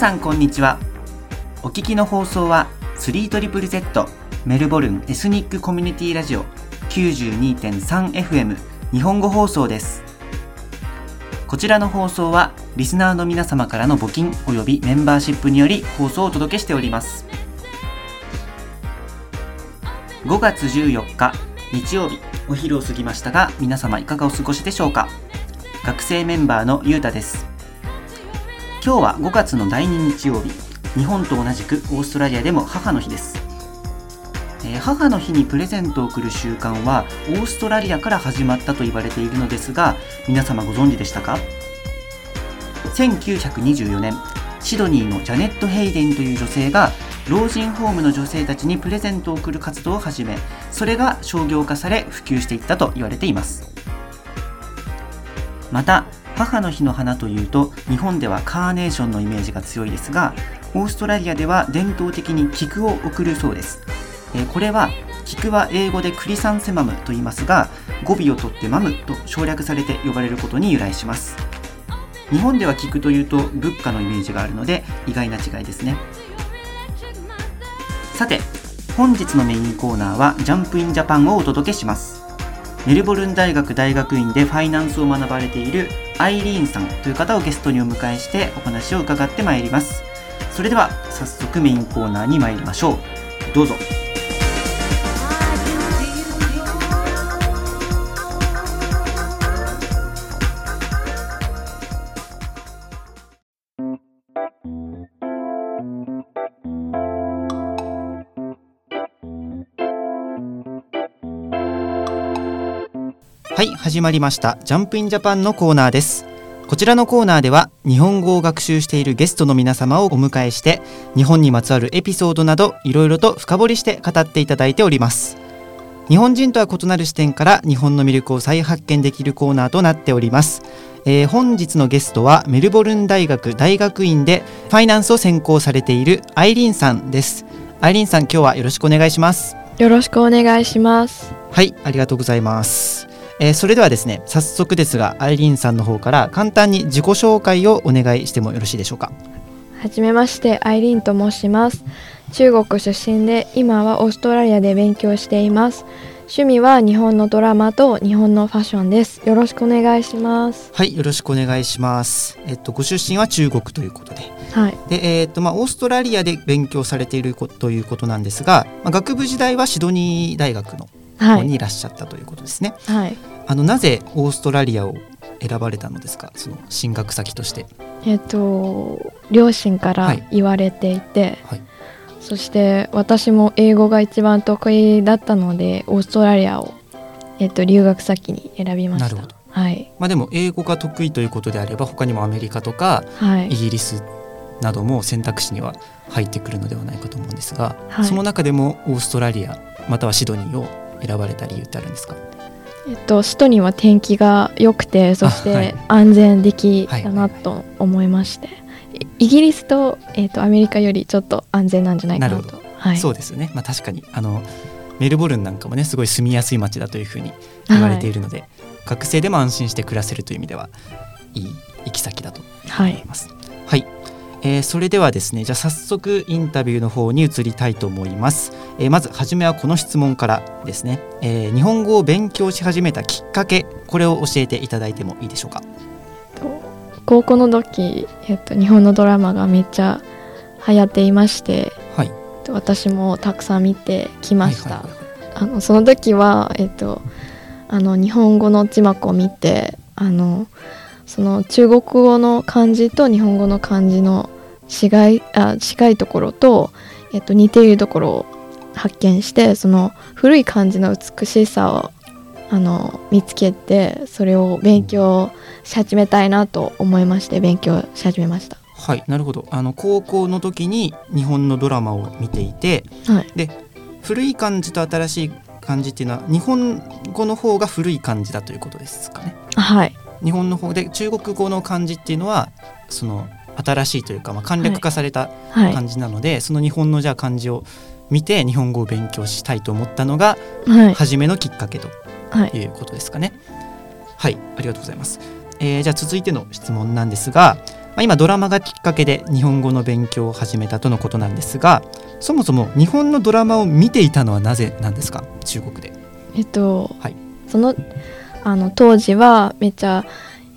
さんこんにちは。お聞きの放送は 3ZZZ メルボルンエスニックコミュニティラジオ 92.3FM 日本語放送です。こちらの放送はリスナーの皆様からの募金及びメンバーシップにより放送をお届けしております。5月14日日曜日お昼を過ぎましたが皆様いかがお過ごしでしょうか？学生メンバーのゆうたです。今日は5月の第2日曜日。日本と同じくオーストラリアでも母の日です、えー母の日にプレゼントを贈る習慣はオーストラリアから始まったと言われているのですが皆様ご存知でしたか？1924年シドニーのジャネット・ヘイデンという女性が老人ホームの女性たちにプレゼントを贈る活動を始めそれが商業化され普及していったと言われています。また母の日の花というと日本ではカーネーションのイメージが強いですがオーストラリアでは伝統的に菊を贈るそうです、えこれは菊は英語でクリサンセマムと言いますが語尾を取ってマムと省略されて呼ばれることに由来します。日本では菊というと仏花のイメージがあるので意外な違いですね。さて本日のメインコーナーはジャンプインジャパンをお届けします。メルボルン大学大学院でファイナンスを学ばれているアイリーンさんという方をゲストにお迎えしてお話を伺ってまいります。それでは早速メインコーナーに参りましょう。どうぞ。はい始まりました。ジャンプインジャパンのコーナーです。こちらのコーナーでは日本語を学習しているゲストの皆様をお迎えして日本にまつわるエピソードなどいろいろと深掘りして語っていただいております。日本人とは異なる視点から日本の魅力を再発見できるコーナーとなっております、えー本日のゲストはメルボルン大学大学院でファイナンスを専攻されているアイリーンさんです。アイリーンさん今日はよろしくお願いします。よろしくお願いします。はい、ありがとうございます。えーそれではですね、早速ですが、アイリーンさんの方から簡単に自己紹介をお願いしてもよろしいでしょうか。はじめまして、アイリーンと申します。中国出身で、今はオーストラリアで勉強しています。趣味は日本のドラマと日本のファッションです。よろしくお願いします。はい、よろしくお願いします。えっと、ご出身は中国ということで。はい。で、えっと、まあ、オーストラリアで勉強されているこということなんですが、まあ、学部時代はシドニー大学のにいらっしゃったということですね。はい。あの、なぜオーストラリアを選ばれたのですか、その進学先として。えっと、両親からはい言われていて、はいそして私も英語が一番得意だったので、オーストラリアを、えっと、留学先に選びました。なるほどはい。まあ、でも、英語が得意ということであれば、他にもアメリカとか、はいイ。ギリスなども選択肢には入ってくるのではないかと思うんですが、はいその中でもオーストラリアまたはシドニーを選ばれた理由ってあるんですか？えっと、首都には天気が良くてそして安全的だなと思いまして、いイギリスと,、えっとアメリカよりちょっと安全なんじゃないかなと。はい、そうですよね、まあ、確かにあのメルボルンなんかもねすごい住みやすい街だというふうに言われているので、学生でも安心して暮らせるという意味ではいい行き先だとはい、思います。はい、えーそれではですねじゃあ早速インタビューの方に移りたいと思います、えーまず初めはこの質問からですね、えー日本語を勉強し始めたきっかけこれを教えていただいてもいいでしょうか？と高校の時、えっと、日本のドラマがめっちゃ流行っていましてはい。えっと私もたくさん見てきました、あのその時は、えっと、あの日本語の字幕を見てあのその中国語の漢字と日本語の漢字の違いあ近いところと、えっと、似ているところを発見してその古い漢字の美しさをあの見つけてそれを勉強し始めたいなと思いまして勉強し始めました。はいなるほど。あの高校の時に日本のドラマを見ていてはい、で古い漢字と新しい漢字っていうのは日本語の方が古い漢字だということですかね。はい、日本の方で中国語の漢字っていうのはその新しいというか、まあ、簡略化されたはい、漢字なので、その日本のじゃあ漢字を見て日本語を勉強したいと思ったのがはい、初めのきっかけとはい、いうことですかね。はい、ありがとうございます。えーじゃあ続いての質問なんですが、あ、今ドラマがきっかけで日本語の勉強を始めたとのことなんですがそもそも日本のドラマを見ていたのはなぜなんですか？中国で。えっと、はいそのあの当時はめっちゃ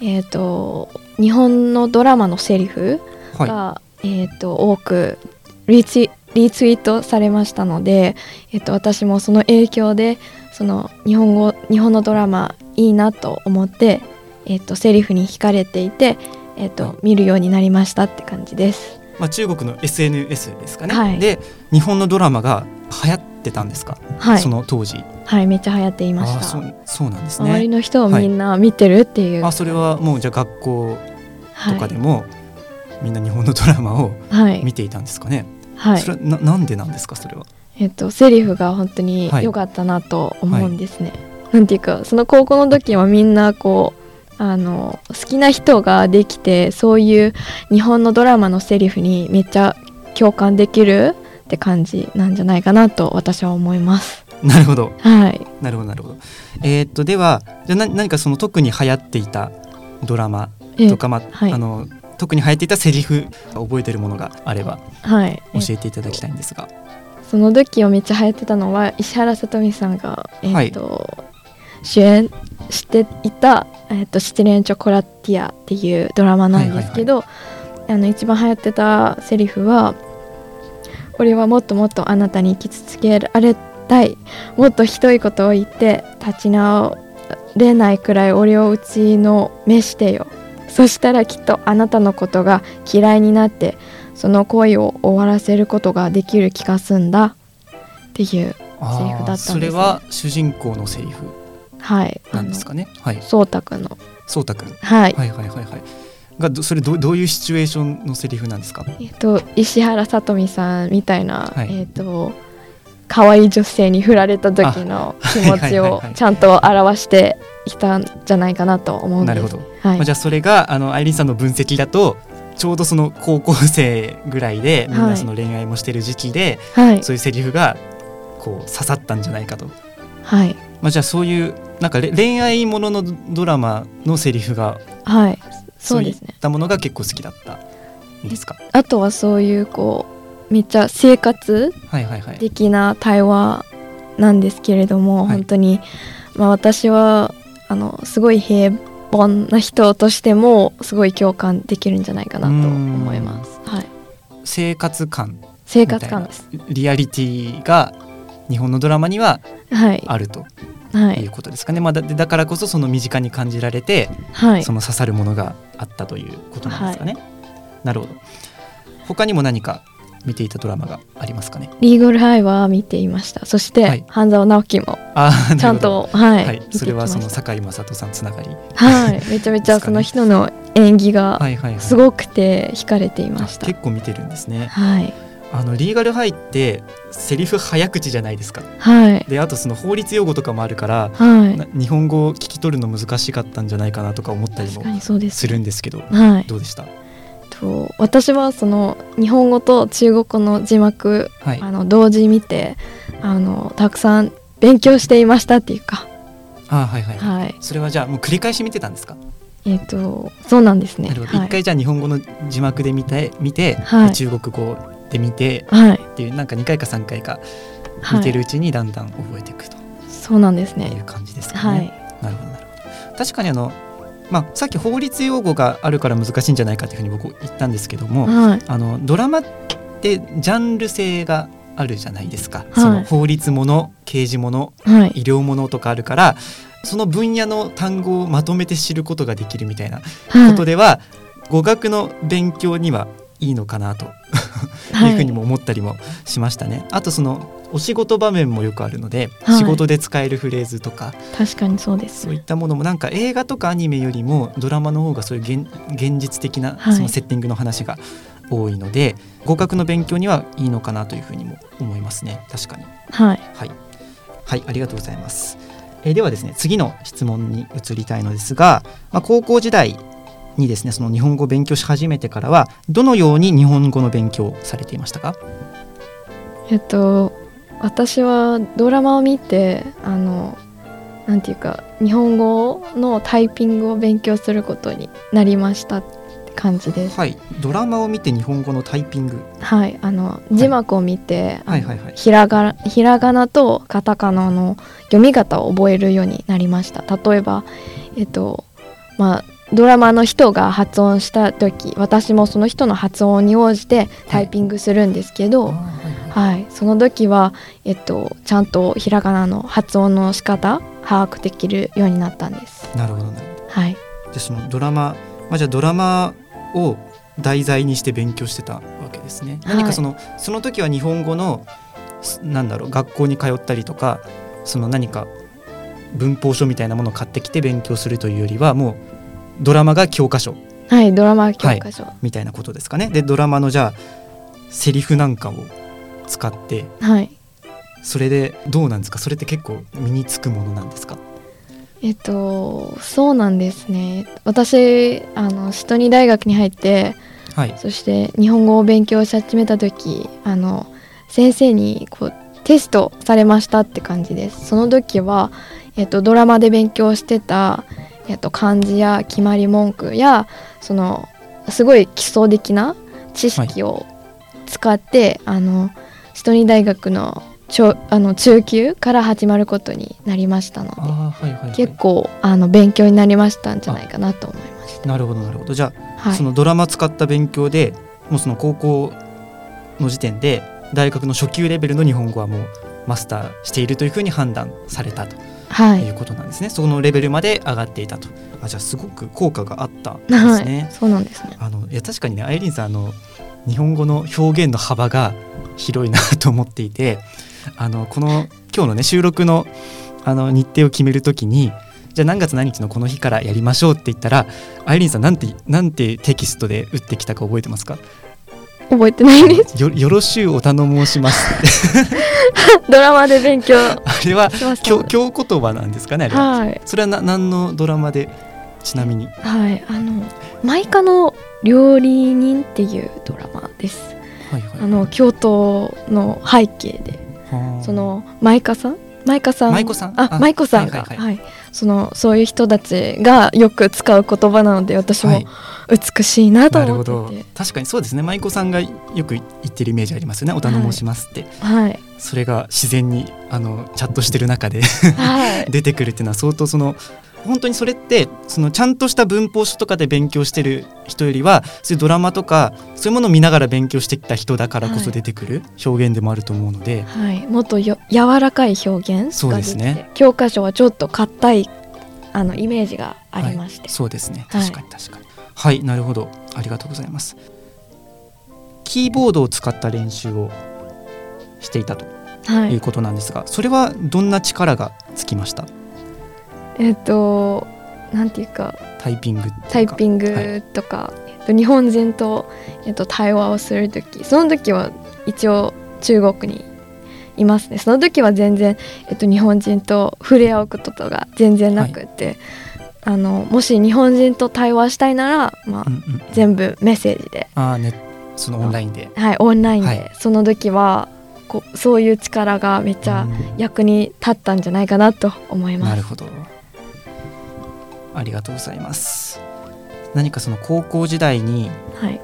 えっと日本のドラマのセリフはい、が、えっと多くリツイリツイートされましたので、えっと私もその影響でその日本語日本のドラマいいなと思ってえっとセリフに惹かれていてえっと、はい。見るようになりましたって感じです。まあ、中国の SNS ですかね、はい。で日本のドラマが流行ってたんですか、はいその当時。はいめっちゃ流行っていました。そうそうなんです周りね。の人をみんな見てるっていう、あそれはもうじゃあ学校はいとかでも、みんな日本のドラマをはい、見ていたんですかね？はいそれはななんでなんですか？それは。えっとセリフが本当にはい良かったなと思うんですね。なんていうかその高校の時はみんなこうあの好きな人ができてそういう日本のドラマのセリフにめっちゃ共感できるって感じなんじゃないかなと私は思います。なるほどはい。なるほどなるほど。えーっとではじゃあな何かその特に流行っていたドラマえとか、まあはいあの特に流行っていたセリフ覚えてるものがあればはい。え教えていただきたいんですが。その時をめっちゃ流行ってたのは石原さとみさんが、えっと主演していた「えっと失恋チョコラティア」っていうドラマなんですけど、あの一番流行ってたセリフは「俺はもっともっとあなたに傷つけられたいもっとひどいことを言って立ち直れないくらい俺を打ちのめしてよそしたらきっとあなたのことが嫌いになってその恋を終わらせることができる気がすんだっていうセリフだったんですねそれは主人公のセリフはいなんですかね？はい。そうたくんのそうたくん。はい、はいはいはいはい。がどそれどどういうシチュエーションのセリフなんですか？えっと石原さとみさんみたいな、はいえっと可愛い女性に振られた時の気持ちをちゃんと表していたんじゃないかなと思うんです。なるほど。はいまあ、じゃあそれがあのアイリンさんの分析だとちょうどその高校生ぐらいでみんはないその恋愛もしてる時期で、はいそういうセリフがこう刺さったんじゃないかと。はいまあ、じゃあそういうなんかれ恋愛もののドラマのセリフがはいそそうういっですね。たものが結構好きだったんですか？あとはそういうこうめっちゃ生活はいはいはい。的な対話なんですけれども、はい本当に、まあ、私はあのすごい平凡な人としてもすごい共感できるんじゃないかなと思います。はい、生活感生活感です。リアリティが日本のドラマにははい、あるとはい、いうことですかね。まあ、だだからこそその身近に感じられて、はいそ、の刺さるものがあったということなんですかね。なるほど。他にも何か見ていたドラマがありますかね。リーガルハイは見ていました。そして、はい半沢直樹もあーちゃん。と、はい、はい、それはその堺雅人さんつながり。はい、めちゃめちゃその人の演技がはいはいはい。すごくて惹かれていまあした。結構見てるんですね。はい、あのリーガルハイってセリフ早口じゃないですか。はい、であとその法律用語とかもあるから、はい、な日本語を聞き取るの難しかったんじゃないかなとか思ったりもすするんですけど、はい。どうでした？と私はその日本語と中国語の字幕はい。あの同時見てあのたくさん勉強していましたっていうか、あはいはい。はい、それはじゃあもう繰り返し見てたんですか？えっ、とそうなんですね。一、はい、回じゃあ日本語の字幕で見て見て、はい中国語で見てはい、っていうなんか2回か3回かはい、見てるうちにだんだん覚えていくとそうなんですいね。う感じですかね。はい、なるほどなるほど。確かにあのまあさっき法律用語があるから難しいんじゃないかというふうに僕言ったんですけども、はい、あのドラマってジャンル性があるじゃないですか。いその法律もの、刑事もの、はい、医療ものとかあるから、その分野の単語をまとめて知ることができるみたいなはい、ことでは、語学の勉強にはいいのかなと。い。うふうにも思ったりもしましたね。あとそのお仕事場面もよくあるので、はい。仕事で使えるフレーズとか確かにそうです。そういったものもなんか映画とかアニメよりもドラマの方がそういう現現実的なはい。そのセッティングの話が多いので、語学の勉強にはいいのかなというふうにも思いますね。確かに。はい、はい、はい、ありがとうございます、えーではですね次の質問に移りたいのですが、まあ、高校時代にですねその日本語を勉強し始めてからはどのように日本語の勉強をされていましたか？えっと私はドラマを見てあのなんていうか日本語のタイピングを勉強することになりましたって感じです。はい、ドラマを見て日本語のタイピング。はい、あの字幕を見て、あのはいはいはい。ひらがひらがなとカタカナの読み方を覚えるようになりました。例えば、えっとまあドラマの人が発音した時、私もその人の発音に応じてタイピングするんですけど、はいはいはい、その時はえっとちゃんとひらがなの発音の仕方把握できるようになったんです。なるほどなるほど。はい、じゃあそのドラマ、まあじゃあドラマを題材にして勉強してたわけですね。はい何かそのその時は日本語のすなんだろう学校に通ったりとか、その何か文法書みたいなものを買ってきて勉強するというよりはもうドラマが教科書はい、ドラマ教科書。みたいなことですかね。でドラマのじゃあセリフなんかを使ってはい。それでどうなんですか？それって結構身につくものなんですか？えっとそうなんですね私あのシトニー大学に入ってはいそして日本語を勉強し始めた時あの先生にこうテストされましたって感じですその時は、えっと、ドラマで勉強してた、えっと、漢字や決まり文句やそのすごい基礎的な知識を使って、あのシトニー大学のちあの中級から始まることになりましたのではいはい、はい、結構あの勉強になりましたんじゃないかなと思いました。なるほどなるほど。じゃあはい。そ、のドラマ使った勉強でもうその高校の時点で大学の初級レベルの日本語はもうマスターしているというふうに判断されたとはい。いうことなんですね、そのレベルまで上がっていたと。あじゃあすごく効果があったんですはい、ね、そうなんですね。あのいや確かにねアイリンさんあの日本語の表現の幅が広いなと思っていてあのこの今日のね収録のあの日程を決めるときにじゃあ何月何日のこの日からやりましょうって言ったらアイリンさんなんてなんてテキストで打ってきたか覚えてますか？覚えてないです。よよろしゅうお頼申します。ドラマで勉強あれは京京言葉なんですかねあれは、はい。それはな何のドラマでちなみに？はい。あのマイカの料理人っていうドラマです。はいはいあの京都の背景で。はあ。そのマイカさんマイカさん。舞妓さん？ああマイコさんがはいはいはい。そのそういう人たちがよく使う言葉なので私もはい。美しいなと思ってて、確かにそうですね。舞妓さんがよく言ってるイメージありますよね。お頼申しますって、はい。それが自然にあのチャットしてる中ではい。出てくるっていうのは相当その本当にそれってそのちゃんとした文法書とかで勉強してる人よりはそういうドラマとかそういうものを見ながら勉強してきた人だからこそ出てくる表現でもあると思うので、はい、もっとよ柔らかい表現そうがですね。教科書はちょっと硬いあのイメージがありまして、そうですね。はい。確かに確かに。はい、なるほど。ありがとうございます。キーボードを使った練習をしていたとはい。いうことなんですが、それはどんな力がつきました？えっ、となんていうかタイピングタイピンはい。グとか、えっと、日本人と、えっと、対話をする時その時は一応中国にいますね。その時は全然、えっと、日本人と触れ合うこととか全然なくって、あのもし日本人と対話したいなら、まあうんうん全部メッセージで。ああねそのオンラインで。はい、オンラインで、はい。その時はこうそういう力がめっちゃうん。役に立ったんじゃないかなと思います。なるほどありがとうございます。何かその高校時代にはい、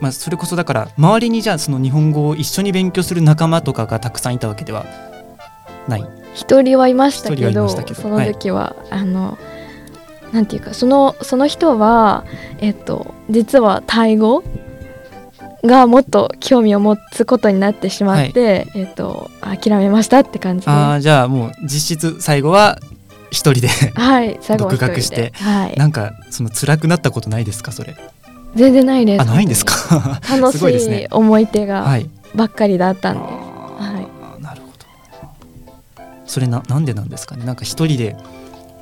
まあそれこそだから周りにじゃあその日本語を一緒に勉強する仲間とかがたくさんいたわけではない。一人はいましたけどその時は、あのなんていうかそのその人は、えっと、実はタイ語がもっと興味を持つことになってしまって、えっと、諦めましたって感じで。ああじゃあもう実質最後は一人で。はい独学して。はい、なんかその辛くなったことないですかそれ？全然ないです。あないんですか？楽しいね。思い出がはい。ばっかりだったんで、あはい。ーなるほど。それななんでなんですかね？なんか一人で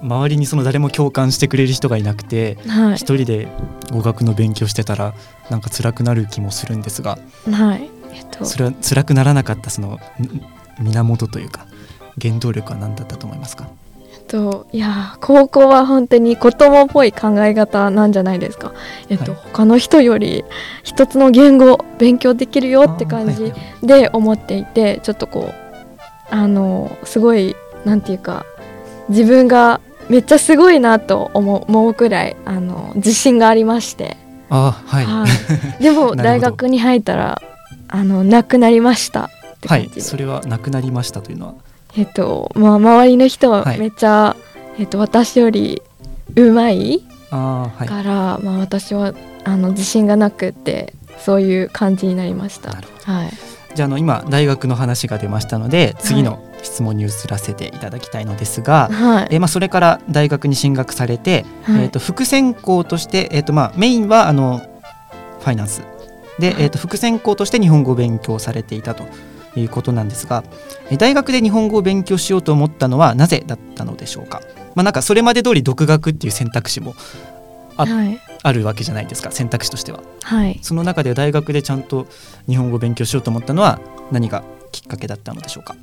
周りにその誰も共感してくれる人がいなくてはい。一人で語学の勉強してたらなんか辛くなる気もするんですが。はい。えっと。それは辛くならなかったそのん源というか原動力は何だったと思いますか？といやー高校は本当に子供っぽい考え方なんじゃないですか。えっと、はい。他の人より一つの言語勉強できるよって感じで思っていてちょっとこうあのすごいなんていうか自分がめっちゃすごいなと思うくらいあの自信がありまして。あはい、はい、でも大学に入ったらあのなくなりましたってはい感じで、それはなくなりましたというのはえっとまあ周りの人ははい。めっちゃ、えっと私よりうまいああはい。から、まあ私はあの自信がなくってそういう感じになりました。はい。じゃああの今大学の話が出ましたので次の質問に移らせていただきたいのですが、はい。えーまあ、それから大学に進学されて、はい。えー、と副専攻として、えーとまあ、メインはあのファイナンス。で、はい。えー、と副専攻として日本語を勉強されていたということなんですが、えー大学で日本語を勉強しようと思ったのはなぜだったのでしょうか、まあ、なんかそれまで通り独学っていう選択肢もあはい。あるわけじゃないですか選択肢としては。はい。その中で大学でちゃんと日本語を勉強しようと思ったのは何がきっかけだったのでしょうか？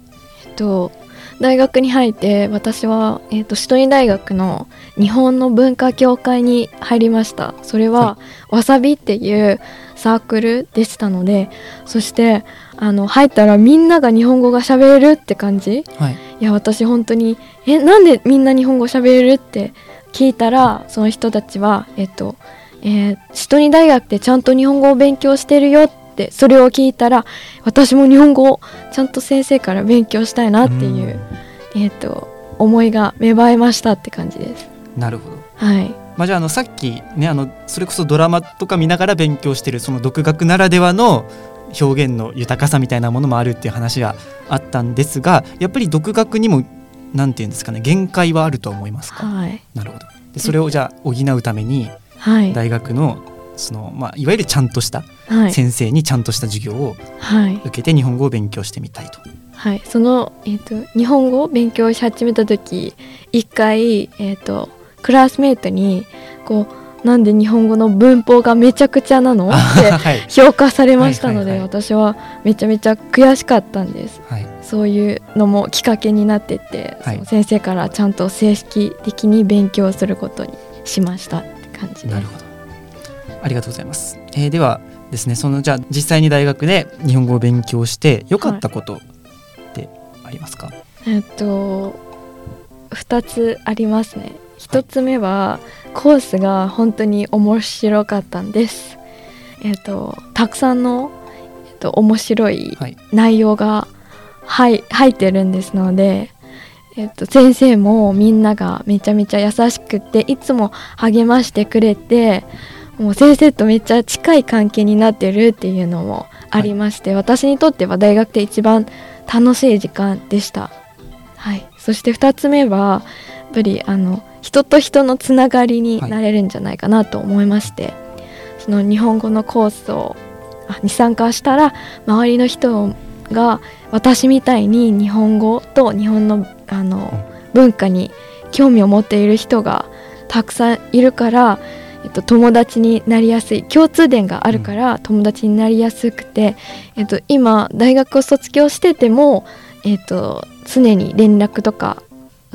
えっと大学に入って私は、えっと、首都医大学の日本の文化協会に入りました。それは、わさびっていうサークルでしたのでそしてあの入ったらみんなが日本語が喋れるって感じ？はい。いや私本当にえなんでみんな日本語喋れるって聞いたらその人たちはえっと、えー、首都医大学でちゃんと日本語を勉強してるよってそれを聞いたら私も日本語をちゃんと先生から勉強したいなっていう、えっと思いが芽生えましたって感じですなるほど。はい。まあ、じゃああのさっきねあのそれこそドラマとか見ながら勉強してるその独学ならではの表現の豊かさみたいなものもあるっていう話があったんですがやっぱり独学にもなんていうんですかね限界はあると思いますか、はい。なるほど。でそれをじゃあ補うためにはい。大学のその、まあ、いわゆるちゃんとしたはい。先生にちゃんとした授業をはい。受けて日本語を勉強してみたいと。はい、その、えー、と日本語を勉強し始めた時一回、えー、とクラスメートにこうなんで日本語の文法がめちゃくちゃなの？ってはい。評価されましたので、はいはい私はめちゃめちゃ悔しかったんです。はい。そういうのもきっかけになってって、はい。先生からちゃんと正式的に勉強することにしましたって感じで。なるほど。ありがとうございます。えーではですね、そのじゃあ実際に大学で日本語を勉強して良かったことってありますか？えっと2つありますね1つ目は、コースが本当に面白かったんです。えっとたくさんの、えっと、面白いはい。内容が入入ってるんですので、えっと、先生もみんながめちゃめちゃ優しくていつも励ましてくれてもう先生とめっちゃ近い関係になってるっていうのもありまして、私にとっては大学で一番楽しい時間でした。はい、そして2つ目はぱりあの人と人のつながりになれるんじゃないかなと思いまして、その日本語のコースをあに参加したら周りの人が私みたいに日本語と日本のあの文化に興味を持っている人がたくさんいるから、えっと、友達になりやすい共通点があるから友達になりやすくて、えっと、今大学を卒業してても、えっと、常に連絡とか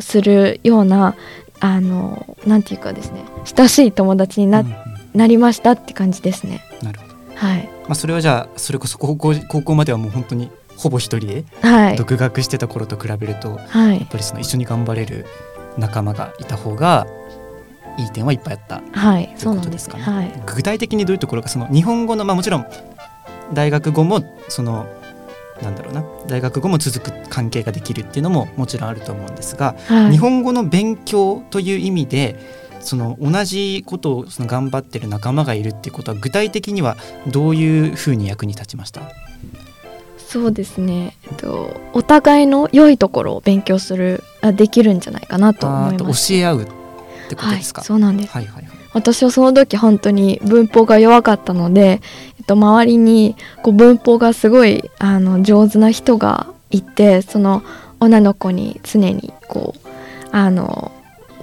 するようなあのなんていうかですね親しい友達にな,、うんうん。なりましたって感じですね。なるほど。はい、まあそれはじゃあそれこそ高校高校まではもう本当にほぼ一人ではい。独学してた頃と比べると、はい。やっぱりその一緒に頑張れる仲間がいた方がいい点はいっぱいあった。はい、といそううなんですことです。かねはい、具体的にどういうところかその日本語のまあもちろん大学後もそのなんだろうな大学後も続く関係ができるっていうのももちろんあると思うんですが、はい、日本語の勉強という意味でその同じことをその頑張ってる仲間がいるっていうことは具体的にはどういうふうに役に立ちました？そうですね、えっと、お互いの良いところを勉強するあできるんじゃないかなと思います。教え合うってことですか、はい、そうなんです。はいはいはい私はその時本当に文法が弱かったので、えっと、周りにこう文法がすごいあの上手な人がいてその女の子に常にこうあの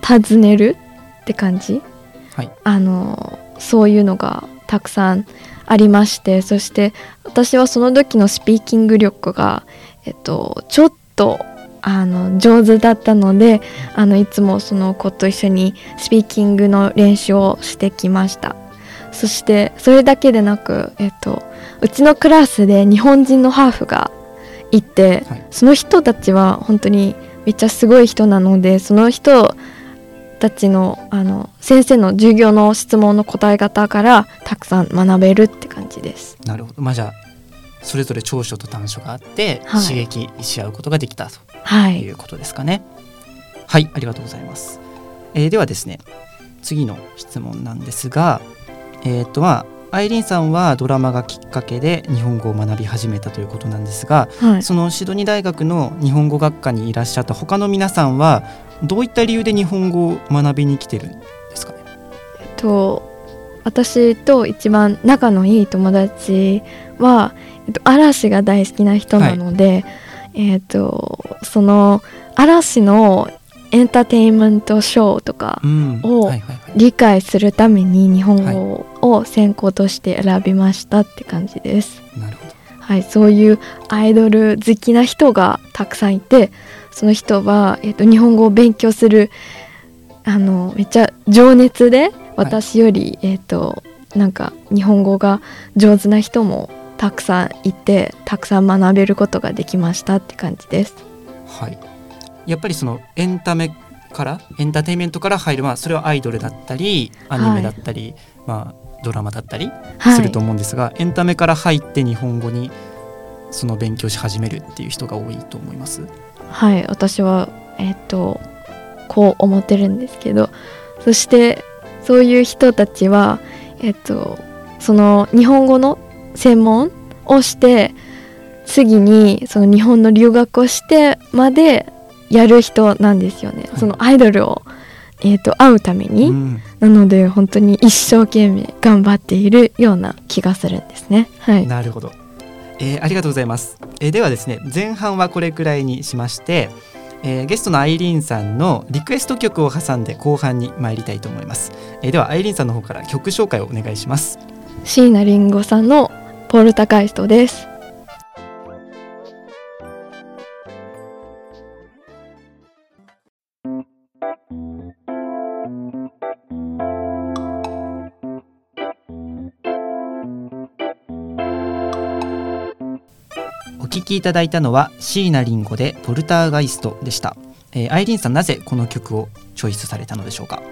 尋ねるって感じ？はい。あのそういうのがたくさんありましてそして私はその時のスピーキング力が、えっと、ちょっとあの上手だったのであのいつもその子と一緒にスピーキングの練習をしてきました。そしてそれだけでなく、えっと、うちのクラスで日本人のハーフがいて、はい。その人たちは本当にめっちゃすごい人なのでその人たちのあの先生の授業の質問の答え方からたくさん学べるって感じです。なるほど。まあじゃあそれぞれ長所と短所があって、はい。刺激し合うことができたとはい。い、うことですかね。はいありがとうございます、えーではですね次の質問なんですがえっ、とまあアイリーンさんはドラマがきっかけで日本語を学び始めたということなんですがはい、そのシドニー大学の日本語学科にいらっしゃった他の皆さんはどういった理由で日本語を学びに来てるんですかね？と私と一番仲のいい友達は、えっと、嵐が大好きな人なので、えっとその嵐のエンターテインメントショーとかうん。をはいはいはい。理解するために日本語を専攻として選びましたって感じです。なるほど。はい、そういうアイドル好きな人がたくさんいてその人は、えっと日本語を勉強するあのめっちゃ情熱で私より、えっとなんか日本語が上手な人もたくさんいてたくさん学べることができましたって感じです。はい、やっぱりそのエンタメからエンターテインメントから入るまあそれはアイドルだったりアニメだったり、まあドラマだったりはい、すると思うんですが、エンタメから入って日本語にその勉強し始めるっていう人が多いと思います。はい私はえっとこう思ってるんですけどそしてそういう人たちはえっとその日本語の専門をして次にその日本の留学をしてまでやる人なんですよね、はい。そのアイドルを、えっと会うために、うん。なので本当に一生懸命頑張っているような気がするんですね。はい。なるほど、えーありがとうございます、えーではですね前半はこれくらいにしまして、えーゲストのアイリーンさんのリクエスト曲を挟んで後半に参りたいと思います、えーではアイリーンさんの方から曲紹介をお願いします。椎名林檎さんのポルタカイストです。お聞きいただいたのは椎名林檎でポルターガイストでした、えーアイリーンさんなぜこの曲をチョイスされたのでしょうか？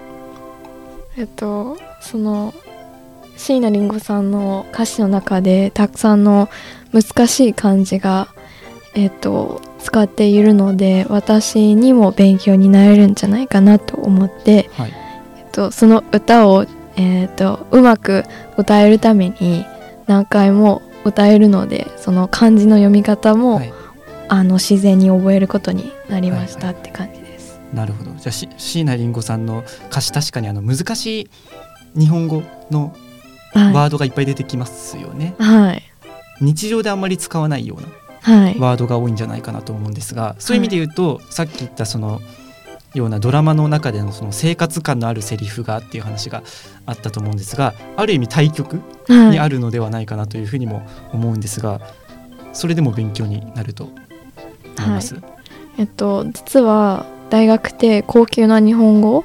えっとその椎名林檎さんの歌詞の中でたくさんの難しい漢字がえっと使っているので私にも勉強になれるんじゃないかなと思って、はい。えっと、その歌を、えっと、うまく歌えるために何回も歌えるのでその漢字の読み方も、はい。あの自然に覚えることになりましたって感じです。なるほど。じゃあし椎名林檎さんの歌詞確かにあの難しい日本語のはい、ワードがいっぱい出てきますよね、はい。日常であんまり使わないようなはい。ワードが多いんじゃないかなと思うんですがそういう意味で言うと、さっき言ったそのようなドラマの中でのその生活感のあるセリフがっていう話があったと思うんですがある意味対極はいにあるのではないかなというふうにも思うんですが、それでも勉強になると思います。えっと実は大学で高級な日本語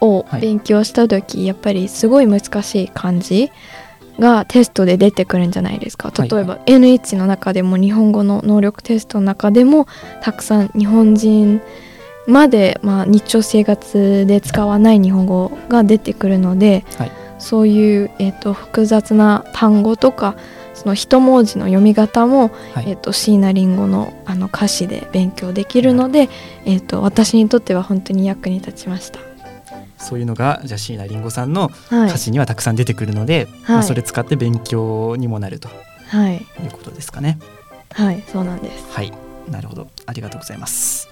をはい。勉強した時、やっぱりすごい難しい漢字がテストで出てくるんじゃないですか。はい例えば NH の中でも日本語の能力テストの中でもたくさん日本人まで、まあ、日常生活で使わない日本語が出てくるので、はい。そういう、えっと複雑な単語とかその一文字の読み方もはい。えっと椎名林檎のあの歌詞で勉強できるので、えっと私にとっては本当に役に立ちました。そういうのがじゃあ椎名林檎さんのはい歌、詞にはたくさん出てくるので、まあ、はいそれ使って勉強にもなるとはい、いうことですかね。はい、そうなんです。はい、なるほど、ありがとうございます。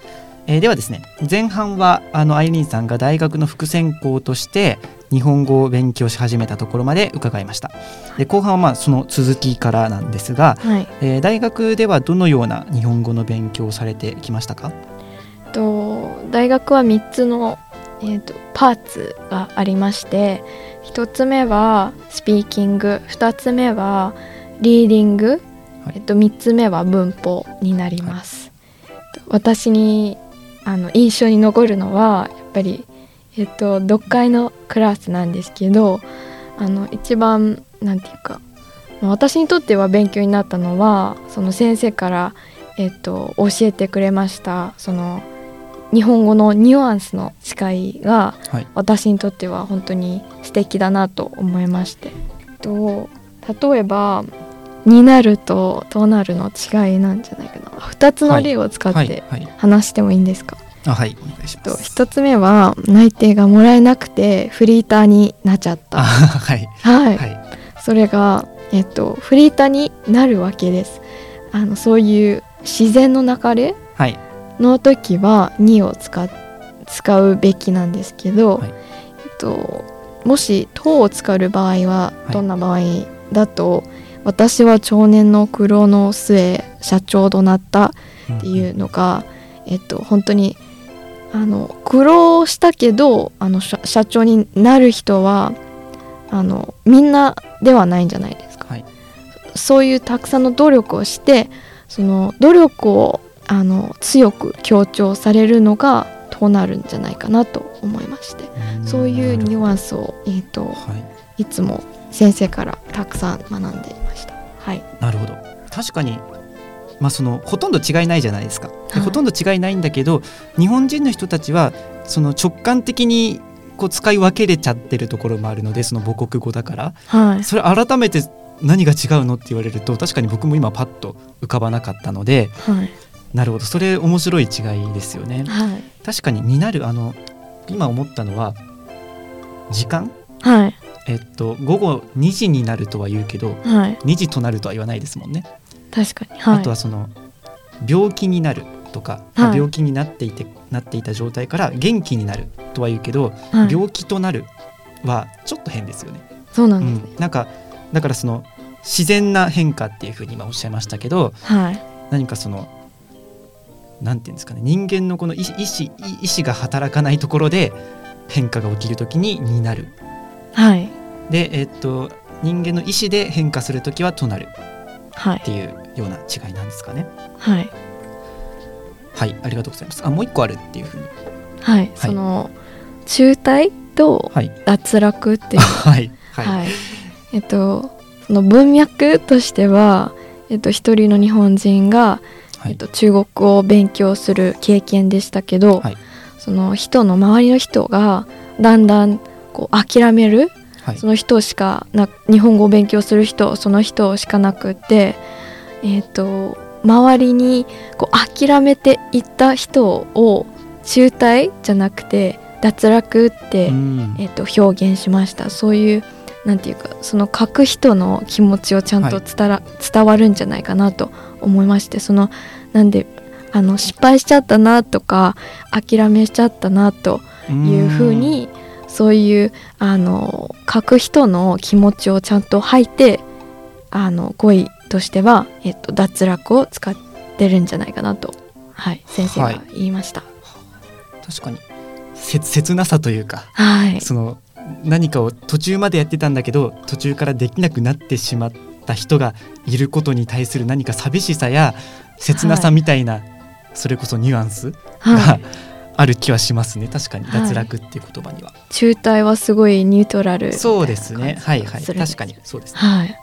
えーではですね、前半はあのアイリーンさんが大学の副専攻として日本語を勉強し始めたところまで伺いました。で後半はまあその続きからなんですが、はい、えー大学ではどのような日本語の勉強をされてきましたか？えっと大学は3つの、えっとパーツがありまして1つ目はスピーキング2つ目はリーディング、はいえっと、3つ目は文法になります。えっと私にあの印象に残るのはやっぱり、えっと、読解のクラスなんですけどあの一番なんていうかまあ私にとっては勉強になったのはその先生から、えっと、教えてくれましたその日本語のニュアンスの違いがはい。私にとっては本当に素敵だなと思いまして。と例えば「になる」と「となる」の違いなんじゃないかな。2つの例を使ってはいはい話してもいいんですか、あはいお願いしまとす1つ目は内定がもらえなくてフリーターになっちゃっあたはい。はい、はい。それが、えっと、フリーターになるわけです。あのそういう自然の流れはいの時は「に」を使っ使うべきなんですけど、はい。えっと、もし「と」を使う場合ははい。どんな場合だと、私は長年の苦労の末社長となったっていうのが、えっと、本当にあの苦労したけどあの社社長になる人はあのみんなではないんじゃないですか。はい。そういうたくさんの努力をしてその努力をあの強く強調されるのがとなるんじゃないかなと思いまして。そういうニュアンスを、えー、とはい。いつも先生からたくさん学んでいました。はい、なるほど。確かにまあそのほとんど違いないじゃないですか、ではい。ほとんど違いないんだけど日本人の人たちはその直感的にこう使い分けれちゃってるところもあるのでその母国語だから。はい、それ改めて何が違うのって言われると確かに僕も今パッと浮かばなかったのではい、なるほど。それ面白い違いですよね。はい、確かにになるあの今思ったのは時間？はい、えっと午後2時になるとは言うけどはい、2時となるとは言わないですもんね。確かに、はい、あとはその病気になるとか、はい。病気になっていてなっていた状態から元気になるとは言うけど、はい、病気となるはちょっと変ですよね。そうなうんですね。ん、なんかだからその自然な変化っていうふうに今おっしゃいましたけどはい、何かそのなんていうんですかね人間のこの意意志意志が働かないところで変化が起きるときにになる。はい、でえっと人間の意志で変化するときはとなる。はい。っ、ていうような違いなんですかね。はい、はいありがとうございます。あもう一個あるっていうふうに。はい、その中退とはい。脱落っていう。はいはい、はい、えっとその文脈としては、えっと、一人の日本人が、はいえっと、中国語を勉強する経験でしたけど、はい。その人の周りの人がだんだんこう諦めるはい。その人しかな日本語を勉強する人その人しかなくって、えっと周りにこう諦めていった人を中退じゃなくて脱落って、うん。えっと表現しました。そういうなんていうかその書く人の気持ちをちゃんと伝ら、伝わるんじゃないかなと思いましてそのなんであの失敗しちゃったなとか諦めしちゃったなというふうにそういうあの書く人の気持ちをちゃんと吐いてあの語彙としては、えっと、脱落を使ってるんじゃないかなと、はい、先生が言いました。確かに。切切なさというかはい、その何かを途中までやってたんだけど途中からできなくなってしまった人がいることに対する何か寂しさや切なさみたいな、それこそニュアンスはがい、ある気はしますね。確かに。はい。脱落っていう言葉には、中退はすごいニュートラルそうですね。はいはい。確かに。そうですね。はい。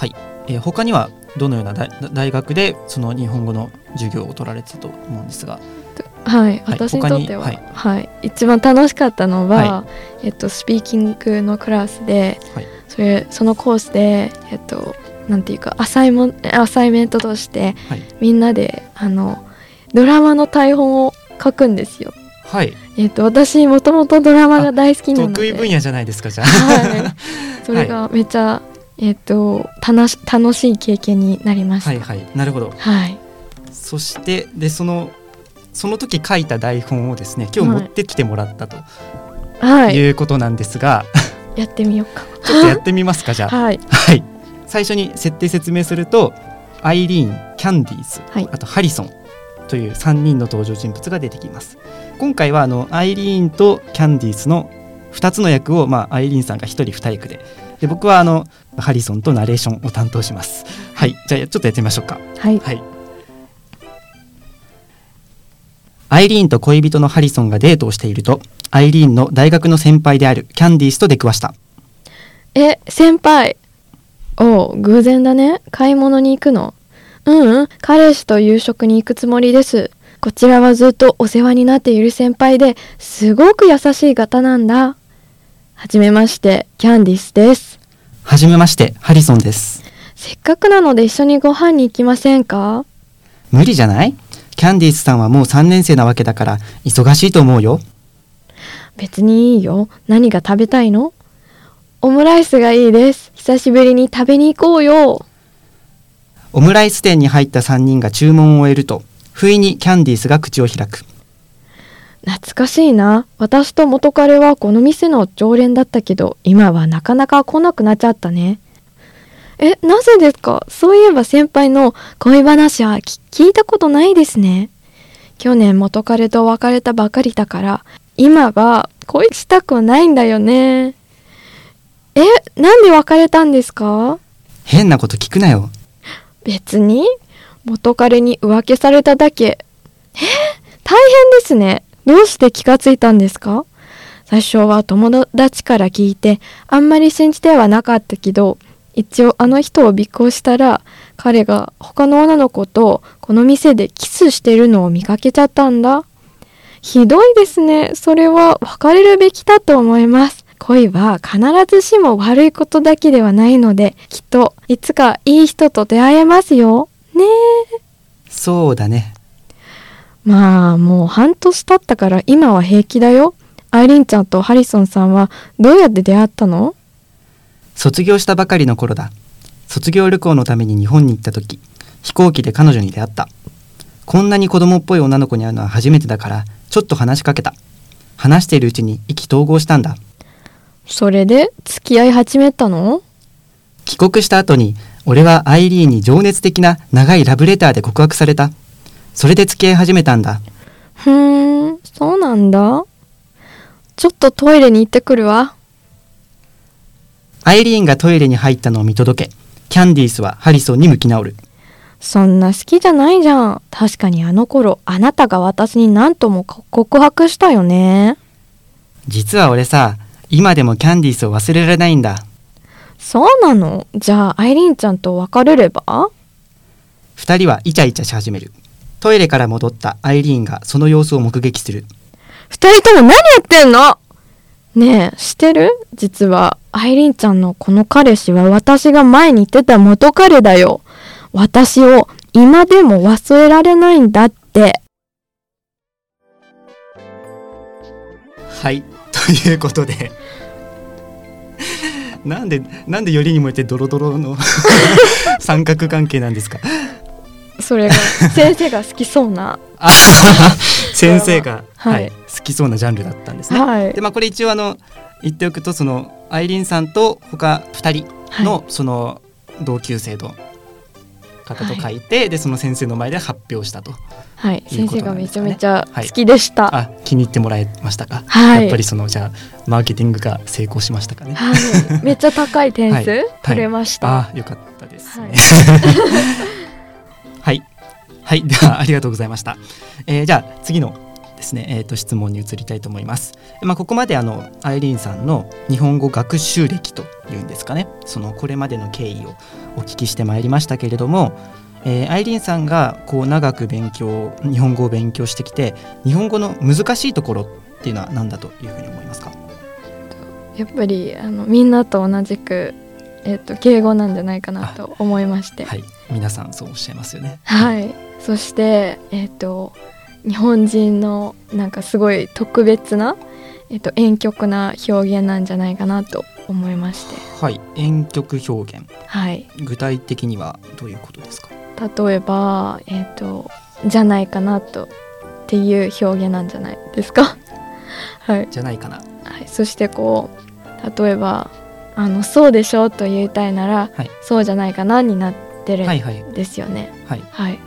はい、えー他にはどのような大大学でその日本語の授業を取られてたと思うんですがはい、私にとっては、他にはい。一番楽しかったのは、はえっと、スピーキングのクラスで、はい。それそのコースで、えっと、なんていうかアサイモンアサイメントとして、はい。みんなであのドラマの台本を書くんですよ。はい。えっと、私もともとドラマが大好きなので。得意分野じゃないですかじゃあ。はい、それがめっちゃ、えっと楽し楽しい経験になりました。はいはい。なるほど。はい。そしてでそのその時書いた台本をですね今日持ってきてもらったとはい。いうことなんですが、やってみようか。ちょっとやってみますかじゃあ。はい。はい。最初に設定説明するとアイリーンキャンディーズ、はい。あとハリソンという3人の登場人物が出てきます。今回はあのアイリーンとキャンディーズの2つの役を、まあ、アイリーンさんが1人2役でで僕はあのハリソンとナレーションを担当します。はい。じゃあちょっとやってみましょうか。はい。はい。アイリーンと恋人のハリソンがデートをしていると、アイリーンの大学の先輩であるキャンディースと出くわした。え先輩。おう偶然だね。買い物に行くの。ううん。彼氏と夕食に行くつもりです。こちらはずっとお世話になっている先輩ですごく優しい方なんだ。はじめまして、キャンディスです。はじめましてハリソンです。せっかくなので一緒にご飯に行きませんか？無理じゃない？キャンディースさんはもう3年生なわけだから忙しいと思うよ別にいいよ。何が食べたいの？オムライスがいいです。久しぶりに食べに行こうよ。オムライス店に入った3人が注文を終えると不意にキャンディースが口を開く懐かしいな。私と元彼はこの店の常連だったけど、今はなかなか来なくなっちゃったね。え、なぜですか？そういえば先輩の恋話はき聞いたことないですね。去年元彼と別れたばかりだから、今は恋したくないんだよね。え、なんで別れたんですか？変なこと聞くなよ別に元彼に浮気されただけ。え大変ですね。どうして気がついたんですか？最初は友達から聞いてあんまり信じてはなかったけど一応あの人を尾行したら彼が他の女の子とこの店でキスしてるのを見かけちゃったんだ。ひどいですね。それは別れるべきだと思います。恋は必ずしも悪いことだけではないので、きっといつかいい人と出会えますよ。ねえ。そうだねまあ、もう半年経ったから今は平気だよ。アイリンちゃんとハリソンさんはどうやって出会ったの？卒業したばかりの頃だ。卒業旅行のために日本に行った時飛行機で彼女に出会った。こんなに子供っぽい女の子に会うのは初めてだからちょっと話しかけた。話しているうちに意気投合したんだ。それで付き合い始めたの？帰国した後に俺はアイリーンに情熱的な長いラブレターで告白された。それで付き合い始めたんだ。ふーん、そうなんだ。ちょっとトイレに行ってくるわ。アイリーンがトイレに入ったのを見届けキャンディースはハリソンに向き直る。そんな好きじゃないじゃん。確かにあの頃、あなたが私に何とも告白したよね。実は俺さ今でもキャンディースを忘れられないんだ。そうなの？じゃあ、アイリンちゃんと別れれば？二人はイチャイチャし始める。トイレから戻ったアイリーンがその様子を目撃する。二人とも何やってんの？ねえ、してる？実は、アイリンちゃんのこの彼氏は私が前に言ってた元彼だよ。私を今でも忘れられないんだって。はい。ということで。なんでなんでよりにもよってドロドロの 三角関係なんですか？それが 先生が好きそうな。あ先生が、はい。はい好きそうなジャンルだったんですね。はいで。まあこれ一応あの言っておくとそのアイリーンさんと他二人のその同級生の方と書いて、でその先生の前で発表したと。はい。先生がめちゃめちゃはい好きでした。あ気に入ってもらえましたか？はいやっぱりそのじゃあマーケティングが成功しましたかね？はい。めっちゃ高い点数、はい取れました。あよかったですね。はい はい、はい、ではありがとうございました。えーじゃあ次のですね、えー、と質問に移りたいと思います。まあ、ここまであのアイリーンさんの日本語学習歴というんですかねそのこれまでの経緯をお聞きしてまいりましたけれども、えーアイリーンさんがこう長く勉強日本語を勉強してきて日本語の難しいところっていうのは何だというふうに思いますか？やっぱりあのみんなと同じく、えっと敬語なんじゃないかなと思いまして。はい皆さんそうおっしゃいますよね。はい、そして、えっと日本人のなんかすごい特別な、えっと婉曲な表現なんじゃないかなと思いまして、はい、婉曲表現。はい、具体的にはどういうことですか？例えば、えっとじゃないかなとっていう表現なんじゃないですか？はい、じゃないかな。はい、そしてこう例えばあのそうでしょうと言いたいなら、はい。そうじゃないかなになってるはいはい。んですよね。はい。はい、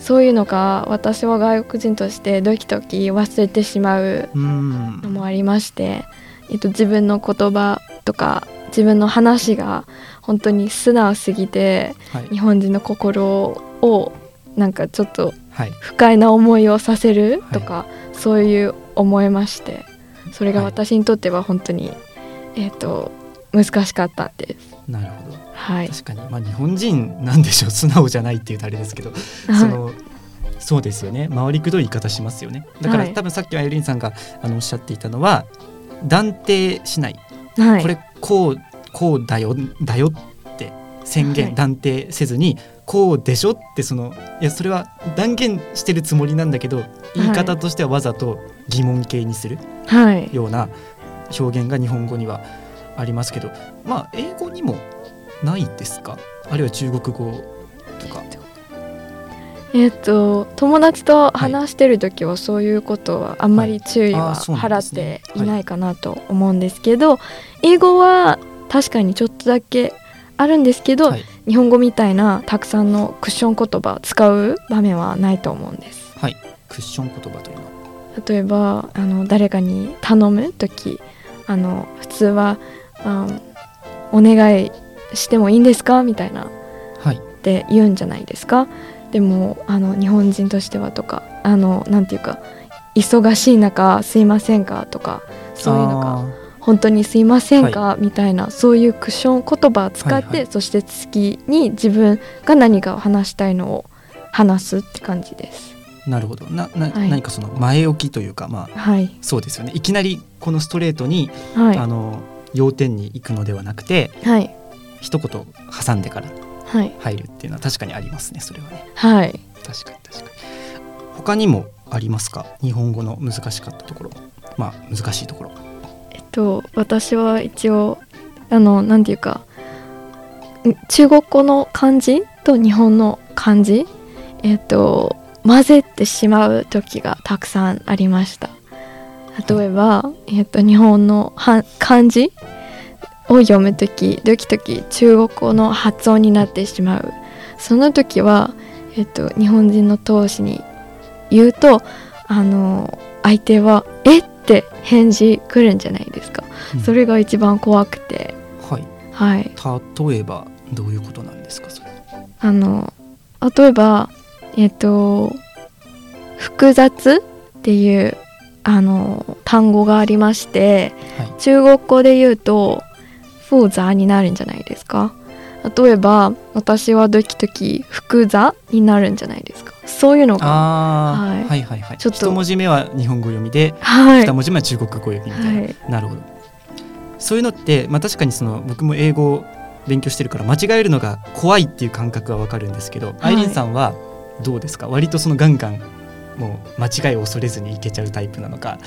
そういうのが私は外国人としてドキドキ忘れてしまうのもありまして、えっと、自分の言葉とか自分の話が本当に素直すぎてはい。日本人の心をなんかちょっとはい。不快な思いをさせるとか、そういう思いましてそれがはい。私にとっては本当に、えっと難しかったんです。なるほどはい、確かに。まあ日本人なんでしょう。素直じゃないっていうとあれですけど、そはい。のそうですよね。回りくどい言い方しますよね。だから、はい。多分さっきアイリーンさんがあのおっしゃっていたのは断定しない、はい。これこうこうだよだよって宣言、はい。断定せずにこうでしょってそのいやそれは断言してるつもりなんだけど言い方としてはわざと疑問形にするはい。ような表現が日本語にはありますけど。まあ英語にもないですか？あるいは中国語とか。えっと友達と話してる時はそういうことはあんまり注意は払っていないかなと思うんですけど、英語は確かにちょっとだけあるんですけど、はい。日本語みたいなたくさんのクッション言葉使う場面はないと思うんです。はい。クッション言葉というのは？例えばあの誰かに頼む時あの普通は、うんお願いしてもいいんですか?」みたいな。はい。って言うんじゃないですか？でもあの日本人としてはとかあのなんていうか忙しい中すいませんか？とかそういうのがあ本当にすいませんか、みたいなそういうクッション言葉を使って、はいはい。そして次に自分が何かを話したいのを話すって感じです。ーなるほど。なな、はい。何かその前置きというかまあはい、そうですよね。いきなりこのストレートに、はい、あの要点に行くのではなくてはい、一言挟んでからはい、入るっていうのは確かにありますねそれはね。はい。確かに確かに。他にもありますか？日本語の難しかったところ。まあ難しいところ。えっと私は一応あのなんていうかん中国語の漢字と日本の漢字えっと混ぜてしまう時がたくさんありました。例えば、えっと日本のは漢字を読む時ドキドキ中国語の発音になってしまう。その時は、えっと日本人の投資に言うとあの相手は「えっ?」て返事来るんじゃないですか、うん。それが一番怖くて。はい。はい。例えばどういうことなんですかそれ？あの例えばえっ、と複雑っていうあの単語がありましてはい。中国語で言うと複雑になるんじゃないですか？例えば私はドキドキ複雑になるんじゃないですか？そういうのがはい。はいはいはい。ちょっと一文字目は日本語読みではい。二文字目は中国語読みみたいな、はい。なるほど。そういうのって、まあ、確かにその僕も英語を勉強してるから間違えるのが怖いっていう感覚はわかるんですけど、アイリンさんはどうですか？割とそのガンガンもう間違いを恐れずにいけちゃうタイプなのか。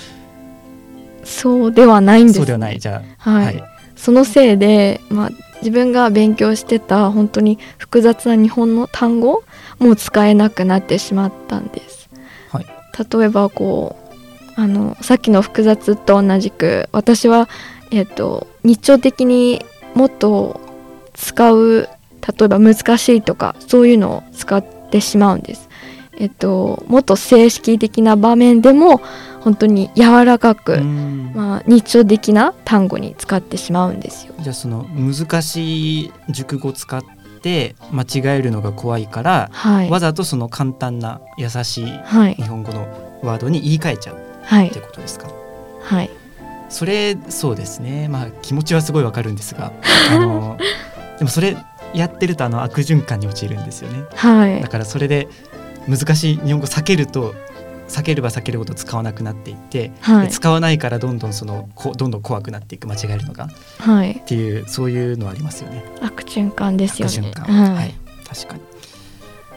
そうではないんです。そうではない。じゃあはい、そのせいで、まあ、自分が勉強してた本当に複雑な日本の単語も使えなくなってしまったんです。はい例えばこうあのさっきの複雑と同じく私は、えっと日常的にもっと使う例えば難しいとかそういうのを使ってしまうんです。えっと、もっと正式的な場面でも本当に柔らかく、うんまあ、日常的な単語に使ってしまうんですよ。じゃあその難しい熟語使って間違えるのが怖いから、はい。わざとその簡単な優しいはい日。本語のワードに言い換えちゃうはいって。ことですか？はい。それそうですねまあ気持ちはすごいわかるんですが あのでもそれやってるとあの悪循環に陥るんですよねはいだ。からそれで難しい日本語避けると避ければ避けるほど使わなくなっていって、はい。で使わないからどんどんそのこどんどん怖くなっていく間違えるのがっはい。ていうそういうのはありますよね。悪循環ですよね。悪循環ははいい。、確かに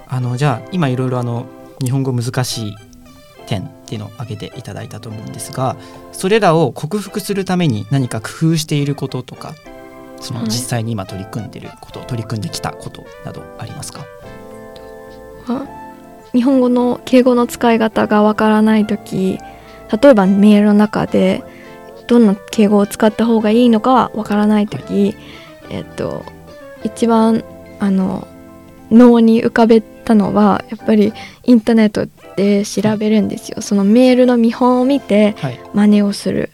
あのじゃあ今いろいろあの日本語難しい点っていうのを挙げていただいたと思うんですがそれらを克服するために何か工夫していることとかそのはい実際に今取り組んでること、取り組んできたことなどありますか？あ日本語の敬語の使い方がわからないとき、例えばメールの中でどんな敬語を使った方がいいのかわからないとき、えっと一番あの脳に浮かべたのはやっぱりインターネットで調べるんですよ。そのメールの見本を見てはい真似をする。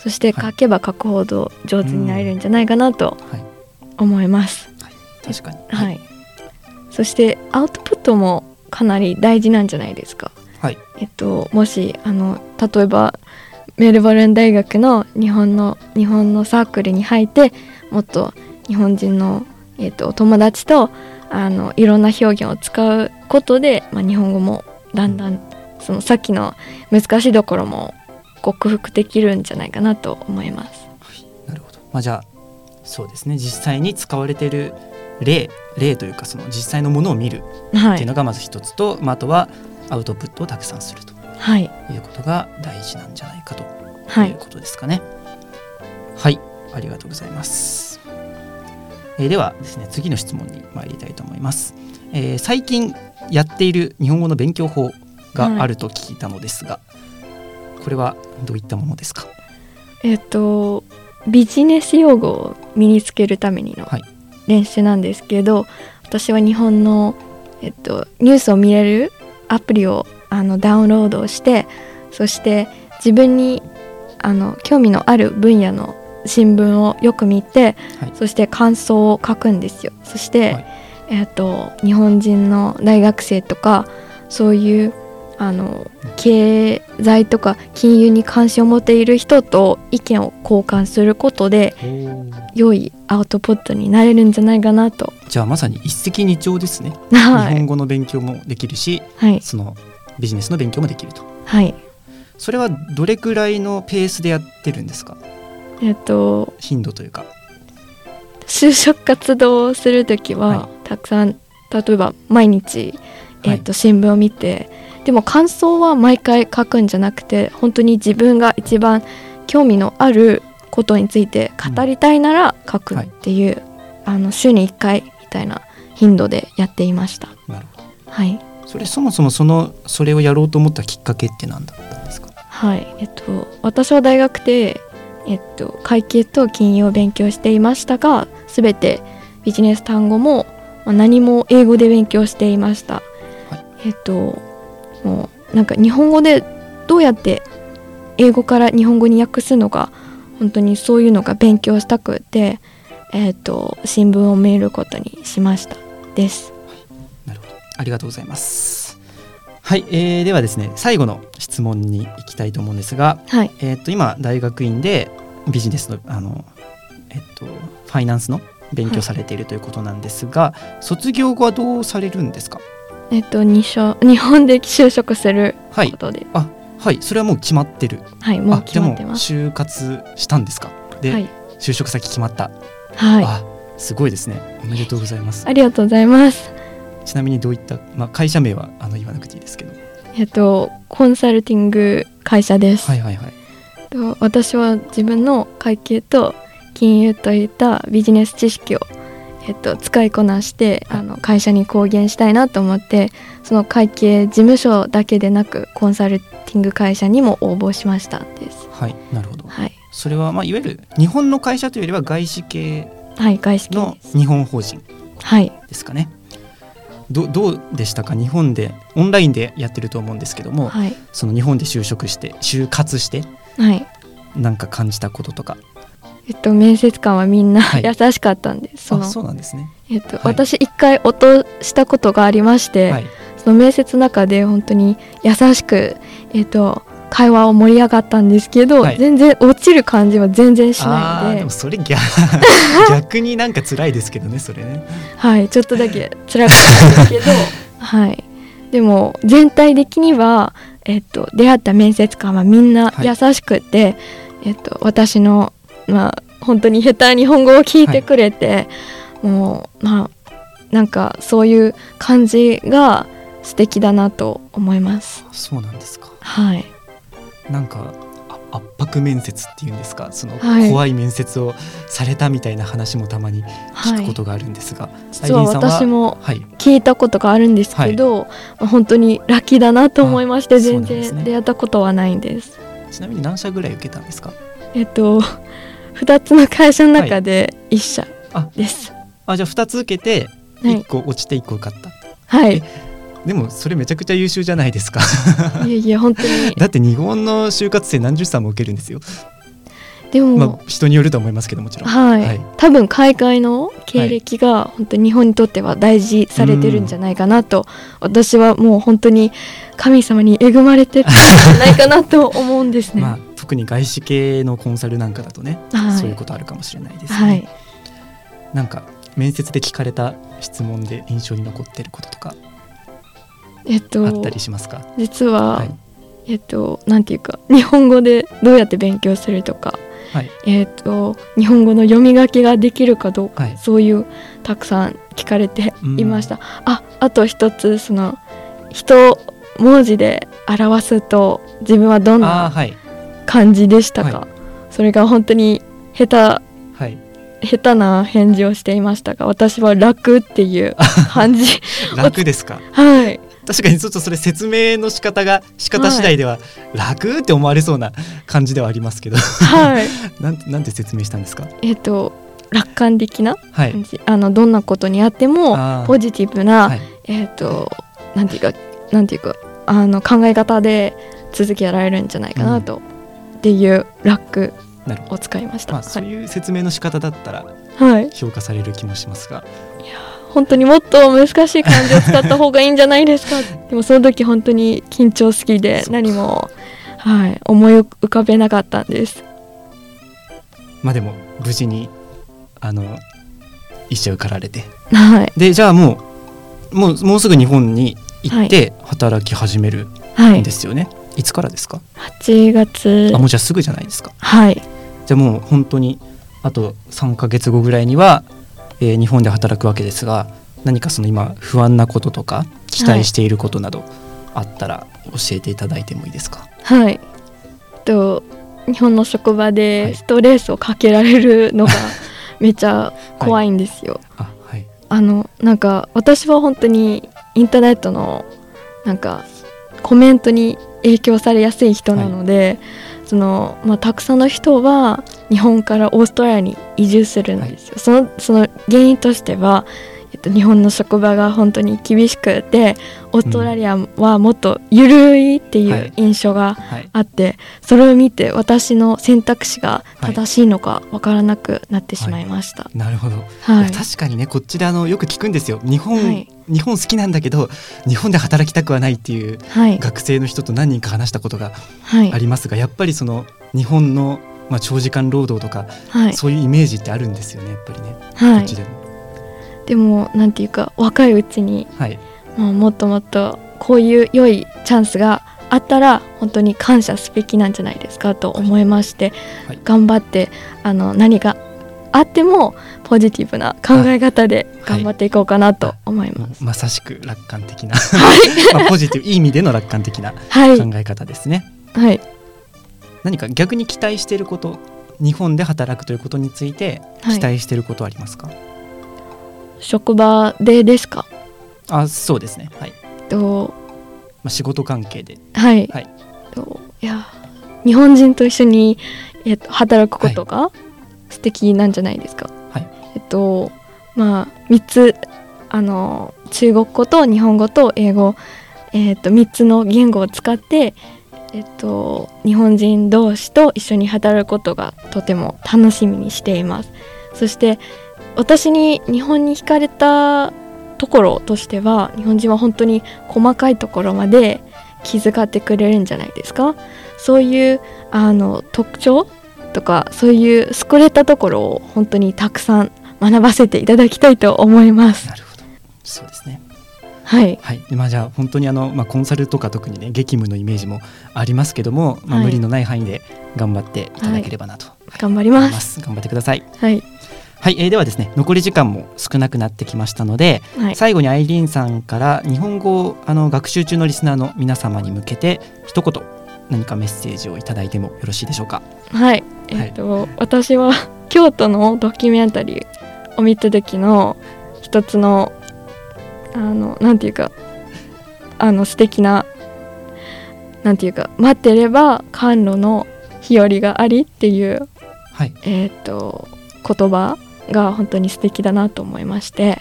そしてはい書けば書くほど上手になれるんじゃないかなとはい思います。確かにはい。そしてアウトプットもかなり大事なんじゃないですか。はいえっともしあの例えばメルボルン大学の日本の日本のサークルに入ってもっと日本人のえっと友達とあのいろんな表現を使うことで、まあ、日本語もだんだんそのさっきの難しいところも克服できるんじゃないかなと思います。なるほど。まあじゃあそうですね実際に使われている例例というかその実際のものを見るはい、っていうのがまず一つと、まあ、あとはアウトプットをたくさんするとはい、いうことが大事なんじゃないかとはいいうことですかね。はい、ありがとうございます。えーではですね次の質問に参りたいと思います。えー最近やっている日本語の勉強法があると聞いたのですが、これはどういったものですか？えっとビジネス用語を身につけるためにのはい練習なんですけど、私は日本の、えっと、ニュースを見れるアプリをあのダウンロードしてそして自分にあの興味のある分野の新聞をよく見て、はいそして感想を書くんですよ。そして、はいえっと日本人の大学生とかそういうあの経済とか金融に関心を持っている人と意見を交換することで良いアウトプットになれるんじゃないかなと。じゃあまさに一石二鳥ですね。はい、日本語の勉強もできるし、はい、そのビジネスの勉強もできると。はい。それはどれくらいのペースでやってるんですか？えっと頻度というか。就職活動をするときは、はいたくさん例えば毎日、えっと新聞を見て、でも感想は毎回書くんじゃなくて本当に自分が一番興味のあることについて語りたいなら書くっていう、あの週に1回みたいな頻度でやっていました。なるほど。はい、それそもそもそのそれをやろうと思ったきっかけって何だったんですか？はい、えっと私は大学でえっと会計と金融を勉強していましたが、すべてビジネス単語もまあ何も英語で勉強していました。えっともうなんか日本語でどうやって英語から日本語に訳すのか本当にそういうのが勉強したくて、えっと新聞を見ることにしましたです。なるほど。ありがとうございます。はい、えー、ではですね最後の質問に行きたいと思うんですが、はい、えーっと今大学院でビジネスのあのえっとファイナンスの勉強されているということなんですが、卒業後はどうされるんですか？えっと日本で就職するはいことで、あはいそれはもう決まってる。はい、もうあ決まってます。でも就活したんですか？で、はい、就職先決まった。はい。あすごいですね。おめでとうございます。ありがとうございます。ちなみにどういったまあ会社名はあの言わなくていいですけど。えっとコンサルティング会社です。はいはいはい。と私は自分の会計と金融といったビジネス知識をえっと使いこなしてあの会社に貢献したいなと思ってその会計事務所だけでなくコンサルティング会社にも応募しましたです。はいなるほど。はいそれはまあいわゆる日本の会社というよりは外資系の。日本法人はいですかね。どどうでしたか？日本でオンラインでやってると思うんですけども、はいその日本で就職して就活してはい。なんか感じたこととかえっと面接官はみんなはい優しかったんです。そあのそうなんですね。えっと、はい私一回落としたことがありまして、はいその面接の中で本当に優しく、えっと、会話を盛り上がったんですけど、はい全然落ちる感じは全然しあないでーでもそれ逆 逆になんか辛いですけどねそれね。はい、ちょっとだけ辛かったんですけど、はい、でも全体的には、えっと、出会った面接官はみんなはい優しくて、えっと、私の、まあ、本当に下手日本語を聞いてくれて、もうまあなんかそういう感じが素敵だなと思います。そうなんですか。はい、なんかあ圧迫面接っていうんですか？そのはい。怖い面接をされたみたいな話もたまに聞はい。くことがあるんですが、実はアイリーンさん私もはい。聞いたことがあるんですけど、本当にラッキーだなと思いまして全然出会ったことはないんです。ちなみに何社ぐらい受けたんですか？えっと2つの会社の中で1社あです。あじゃあ2つ受けてはい。1個落ちて1個受かった、はい。でもそれめちゃくちゃ優秀じゃないですか。いやいや本当に。だって日本の就活生何十社も受けるんですよ。でも、まあ人によると思いますけどもちろん。はい、はい。多分海外の経歴が本当に日本にとっては大事されてるんじゃないかなと、私はもう本当に神様に恵まれてるんじゃないかなと思うんですね。まあ特に外資系のコンサルなんかだとね、はい。そういうことあるかもしれないですね、はい。なんか面接で聞かれた質問で印象に残ってることとかえっとあったりしますか、実は、はい。えっとなんていうか日本語でどうやって勉強するとかはい。えっと日本語の読み書きができるかどうか、はい。そういうたくさん聞かれてうん。いました、ああと一つその人文字で表すと自分はどんなはい感じでしたか、はそれが本当に下手はい。下手な返事をしていましたが私は楽っていう感じ。楽ですか？はい。確かにちょっとそれ説明の仕方が仕方次第では楽って思われそうな感じではありますけど。はい。なんなんて説明したんですか？えっと楽観的なはい。感じ。あのどんなことにあってもポジティブな、はい。えっ、となんていうかなんていうかあの考え方で続けられるんじゃないかなと、っていうラックを使いました。まあそうはい、いう説明の仕方だったらはい、評価される気もしますが。本当にもっと難しい漢字を使った方がいいんじゃないですか。でもその時本当に緊張すぎで何もはい思い浮かべなかったんです。まあでも無事にあの一社受かられて。はい。でじゃあもうもうもうすぐ日本に行って働き始めるはいんで。すよね、い、つからですか？8月。あもうじゃあすぐじゃないですか。はい。じゃあもう本当にあと3ヶ月後ぐらいには、えー日本で働くわけですが何かその今不安なこととか期待していることなどあったら教えていただいてもいいですか、はい。と日本の職場はい。でストレスをかけられるのが めっちゃ怖いんですよ。あはい。あのなんか私は本当にインターネットのなんかコメントに影響されやすい人なので、そのまあ、たくさんの人は日本からオーストラリアに移住するんですよ。そのその原因としては、と、日本の職場が本当に厳しくてオーストラリアはもっと緩いっていはい。う印象がはい。あって、それを見て私の選択肢が正しいのかわからなくなってしまいました。なるほど、確かにねこっちであのよく聞くんですよ。日本、はい。日本好きなんだけど日本で働きたくはないっていうはい。学生の人と何人か話したことがはい。ありますがやっぱりその日本の、まあ、長時間労働とか、はい。そういうイメージってあるんですよねやっぱりね、はい。こっちでも。でもなんていうか若いうちにはい、もうもっともっとこういう良いチャンスがあったら本当に感謝すべきなんじゃないですかと思いまして、はい。頑張ってあの何があってもポジティブな考え方で頑張っていこうかなと思います。もうまさしく楽観的な、まあ、ポジティブいい意味での楽観的なはい、考え方ですね。はい、何か逆に期待していること日本で働くということについてはい。期待していることはありますか、職場でですか？あそうですね。はい、とまあ、仕事関係で。はい、はい。といや日本人と一緒に、えっと、働くことが素敵なんじゃないですか？はい。えっとまあ3つあの中国語と日本語と英語、えっと3つの言語を使って、えっと、日本人同士と一緒に働くことがとても楽しみにしています。そして私に日本に惹かれたところとしては日本人は本当に細かいところまで気遣ってくれるんじゃないですか？そういうあの特徴とかそういう優れたところを本当にたくさん学ばせていただきたいと思います。なるほど。そうですね。はい。はい。でまあじゃあ本当にあの、まあ、コンサルとか特にね激務のイメージもありますけども、まあ、はい。無理のない範囲で頑張っていただければなと。頑張り思いまますす、頑張ってください。はいはい、えーではですね残り時間も少なくなってきましたので、はい。最後にアイリーンさんから日本語をあの学習中のリスナーの皆様に向けて一言何かメッセージをいただいてもよろしいでしょうか？はい。えっと、私は京都のドキュメンタリーを見た時の一つのあのなんていうかあの素敵ななんていうか待ってれば甘露の日和がありっていうはい。えっ、と言葉が本当に素敵だなと思いまして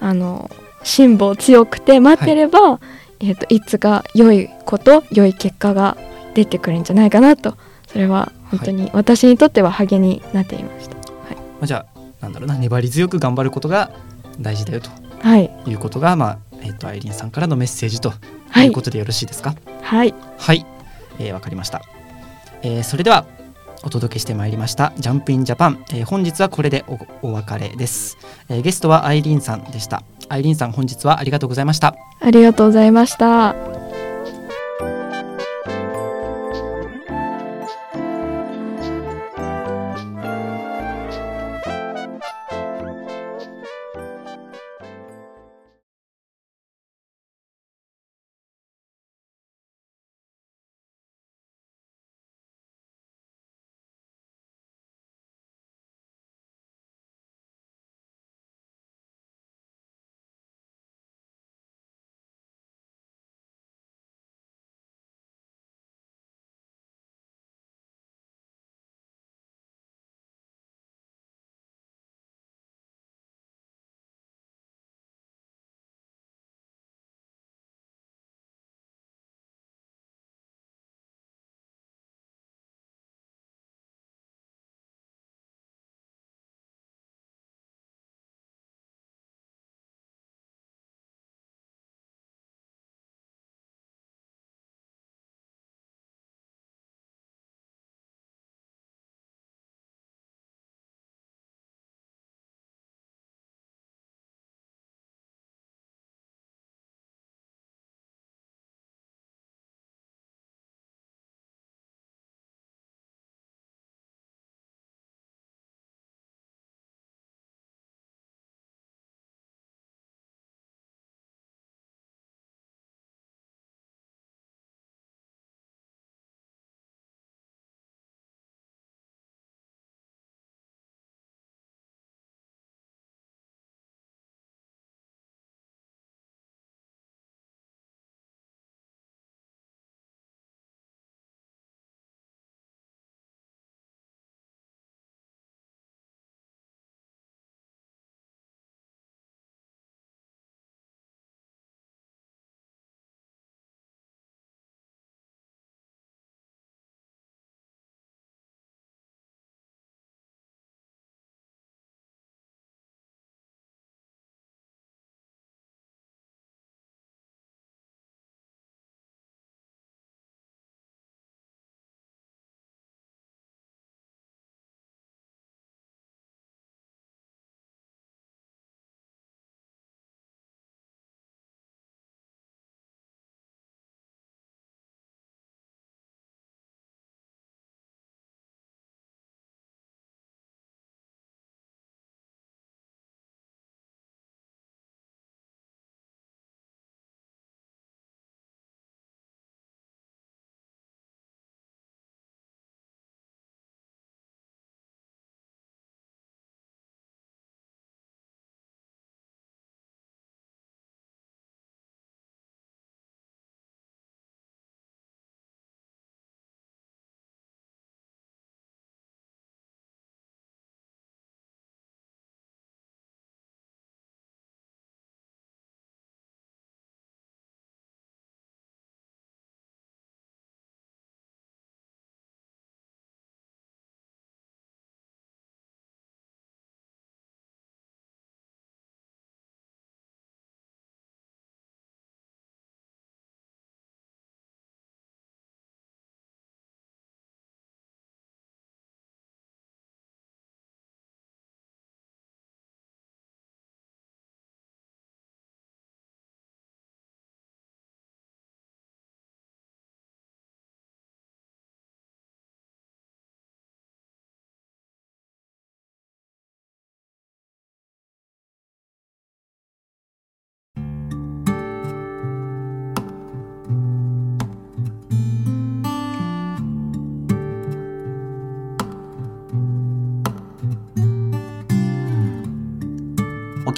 あの辛抱強くて待ってれば、い、えー、といつか良いこと良い結果が出てくるんじゃないかなとそれは本当に私にとっては励みになっていました。まあ、じゃあなんだろうな粘り強く頑張ることが大事だよと。はい、いうことが、まあえっとアイリーンさんからのメッセージとはい。いうことでよろしいですか？はい、はい、えーわかりました、えーそれではお届けしてまいりましたジャンプインジャパン、えー本日はこれでおお別れです、えーゲストはアイリーンさんでした。アイリーンさん本日はありがとうございました。ありがとうございました。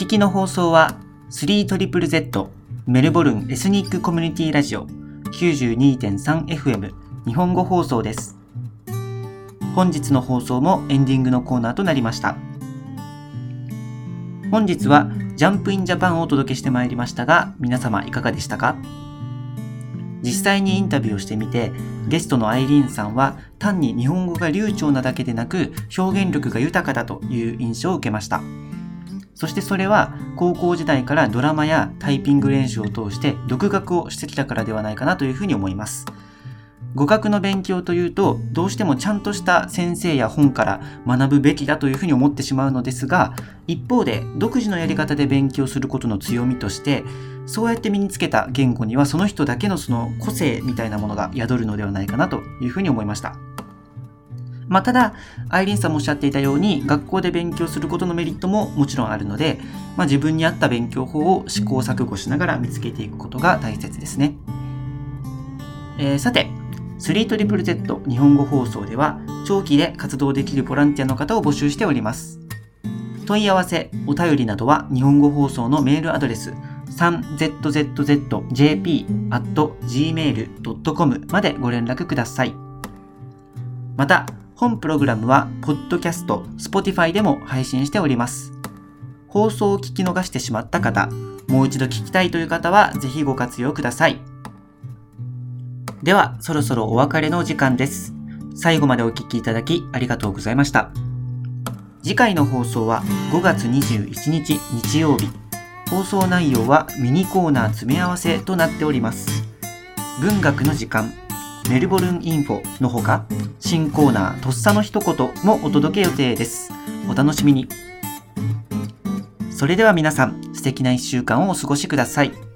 聞きの放送は 3ZZZ メルボルンエスニックコミュニティラジオ 92.3FM 日本語放送です。本日の放送もエンディングのコーナーとなりました。本日はジャンプインジャパンをお届けしてまいりましたが皆様いかがでしたか？実際にインタビューをしてみてゲストのアイリーンさんは単に日本語が流暢なだけでなく表現力が豊かだという印象を受けました。そしてそれは高校時代からドラマやタイピング練習を通して独学をしてきたからではないかなというふうに思います語学の勉強というとどうしてもちゃんとした先生や本から学ぶべきだというふうに思ってしまうのですが一方で独自のやり方で勉強することの強みとしてそうやって身につけた言語にはその人だけのその個性みたいなものが宿るのではないかなというふうに思いました。まあ、ただ、アイリンさんもおっしゃっていたように、学校で勉強することのメリットももちろんあるので、まあ、自分に合った勉強法を試行錯誤しながら見つけていくことが大切ですね。えー、さて、3ZZZ 日本語放送では、長期で活動できるボランティアの方を募集しております。問い合わせ、お便りなどは日本語放送のメールアドレス 3zzjp.gmail.com までご連絡ください。また、本プログラムは、ポッドキャスト、Spotify でも配信しております。放送を聞き逃してしまった方、もう一度聞きたいという方は、ぜひご活用ください。では、そろそろお別れの時間です。最後までお聴きいただきありがとうございました。次回の放送は5月21日日曜日。放送内容はミニコーナー詰め合わせとなっております。文学の時間、メルボルンインフォのほか、新コーナーとっさの一言もお届け予定です。お楽しみに。それでは皆さん、素敵な1週間をお過ごしください。